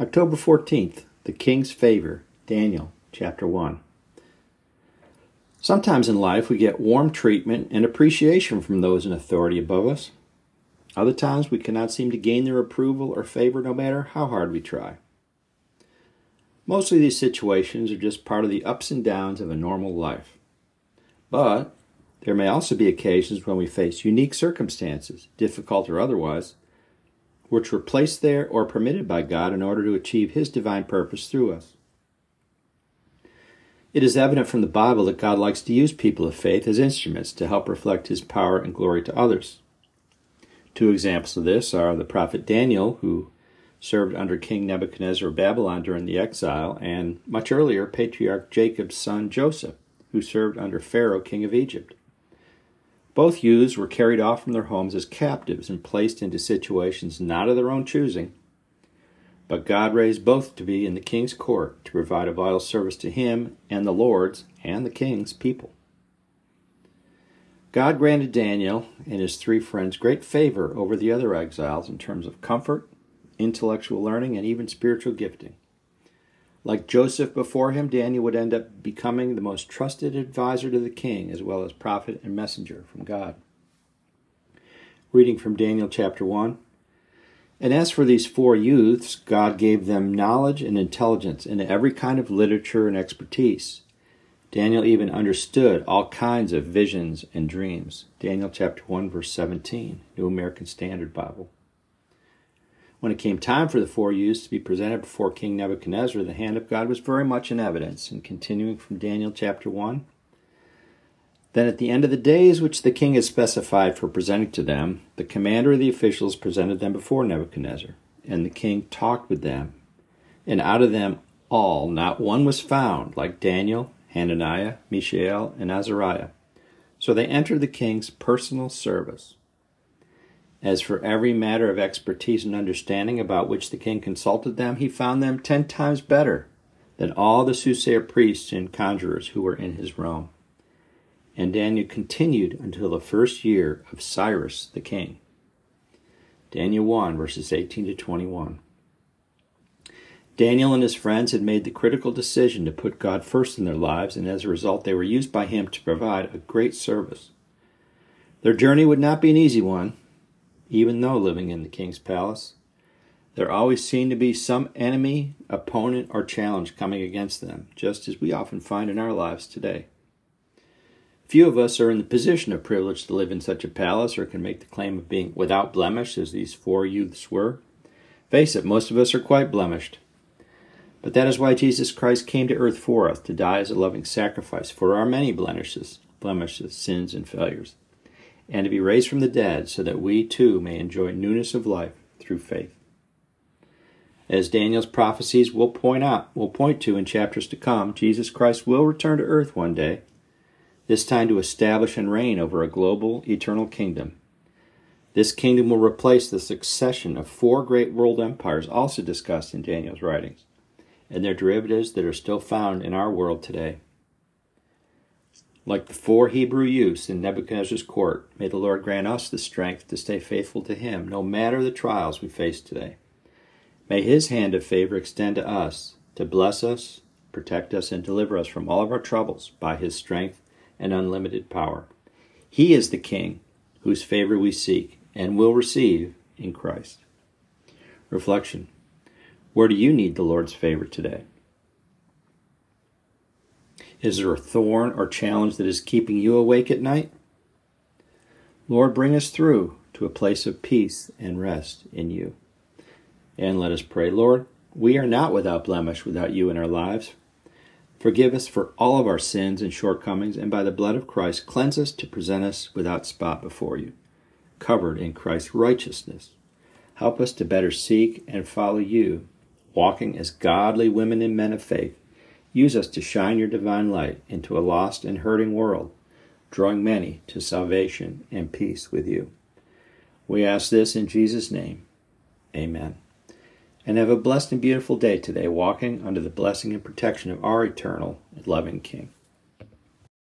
October 14th, The King's Favor, Daniel, chapter 1. Sometimes in life we get warm treatment and appreciation from those in authority above us. Other times we cannot seem to gain their approval or favor no matter how hard we try. Mostly these situations are just part of the ups and downs of a normal life. But there may also be occasions when we face unique circumstances, difficult or otherwise, which were placed there or permitted by God in order to achieve His divine purpose through us. It is evident from the Bible that God likes to use people of faith as instruments to help reflect His power and glory to others. Two examples of this are the prophet Daniel, who served under King Nebuchadnezzar of Babylon during the exile, and much earlier, patriarch Jacob's son Joseph, who served under Pharaoh, king of Egypt. Both youths were carried off from their homes as captives and placed into situations not of their own choosing. But God raised both to be in the king's court to provide a vital service to him and the Lord's and the king's people. God granted Daniel and his three friends great favor over the other exiles in terms of comfort, intellectual learning, and even spiritual gifting. Like Joseph before him, Daniel would end up becoming the most trusted advisor to the king, as well as prophet and messenger from God. Reading from Daniel chapter 1. And as for these four youths, God gave them knowledge and intelligence in every kind of literature and expertise. Daniel even understood all kinds of visions and dreams. Daniel chapter 1 verse 17, New American Standard Bible. When it came time for the four youths to be presented before King Nebuchadnezzar, the hand of God was very much in evidence. And continuing from Daniel chapter 1, then at the end of the days which the king had specified for presenting to them, the commander of the officials presented them before Nebuchadnezzar. And the king talked with them. And out of them all, not one was found like Daniel, Hananiah, Mishael, and Azariah. So they entered the king's personal service. As for every matter of expertise and understanding about which the king consulted them, he found them ten times better than all the soothsayer priests and conjurers who were in his realm. And Daniel continued until the first year of Cyrus the king. Daniel 1, verses 18 to 21. Daniel and his friends had made the critical decision to put God first in their lives, and as a result, they were used by him to provide a great service. Their journey would not be an easy one, even though living in the king's palace. There always seemed to be some enemy, opponent, or challenge coming against them, just as we often find in our lives today. Few of us are in the position of privilege to live in such a palace or can make the claim of being without blemish as these four youths were. Face it, most of us are quite blemished. But that is why Jesus Christ came to earth for us, to die as a loving sacrifice for our many blemishes, blemishes, sins, and failures and to be raised from the dead, so that we too may enjoy newness of life through faith. As Daniel's prophecies will point out, will point to in chapters to come, Jesus Christ will return to earth one day, this time to establish and reign over a global, eternal kingdom. This kingdom will replace the succession of four great world empires also discussed in Daniel's writings, and their derivatives that are still found in our world today. Like the four Hebrew youths in Nebuchadnezzar's court, may the Lord grant us the strength to stay faithful to Him, no matter the trials we face today. May His hand of favor extend to us, to bless us, protect us, and deliver us from all of our troubles by His strength and unlimited power. He is the King whose favor we seek and will receive in Christ. Reflection Where do you need the Lord's favor today? Is there a thorn or challenge that is keeping you awake at night? Lord, bring us through to a place of peace and rest in you. And let us pray, Lord, we are not without blemish without you in our lives. Forgive us for all of our sins and shortcomings, and by the blood of Christ, cleanse us to present us without spot before you, covered in Christ's righteousness. Help us to better seek and follow you, walking as godly women and men of faith Use us to shine your divine light into a lost and hurting world, drawing many to salvation and peace with you. We ask this in Jesus' name. Amen. And have a blessed and beautiful day today, walking under the blessing and protection of our eternal and loving King.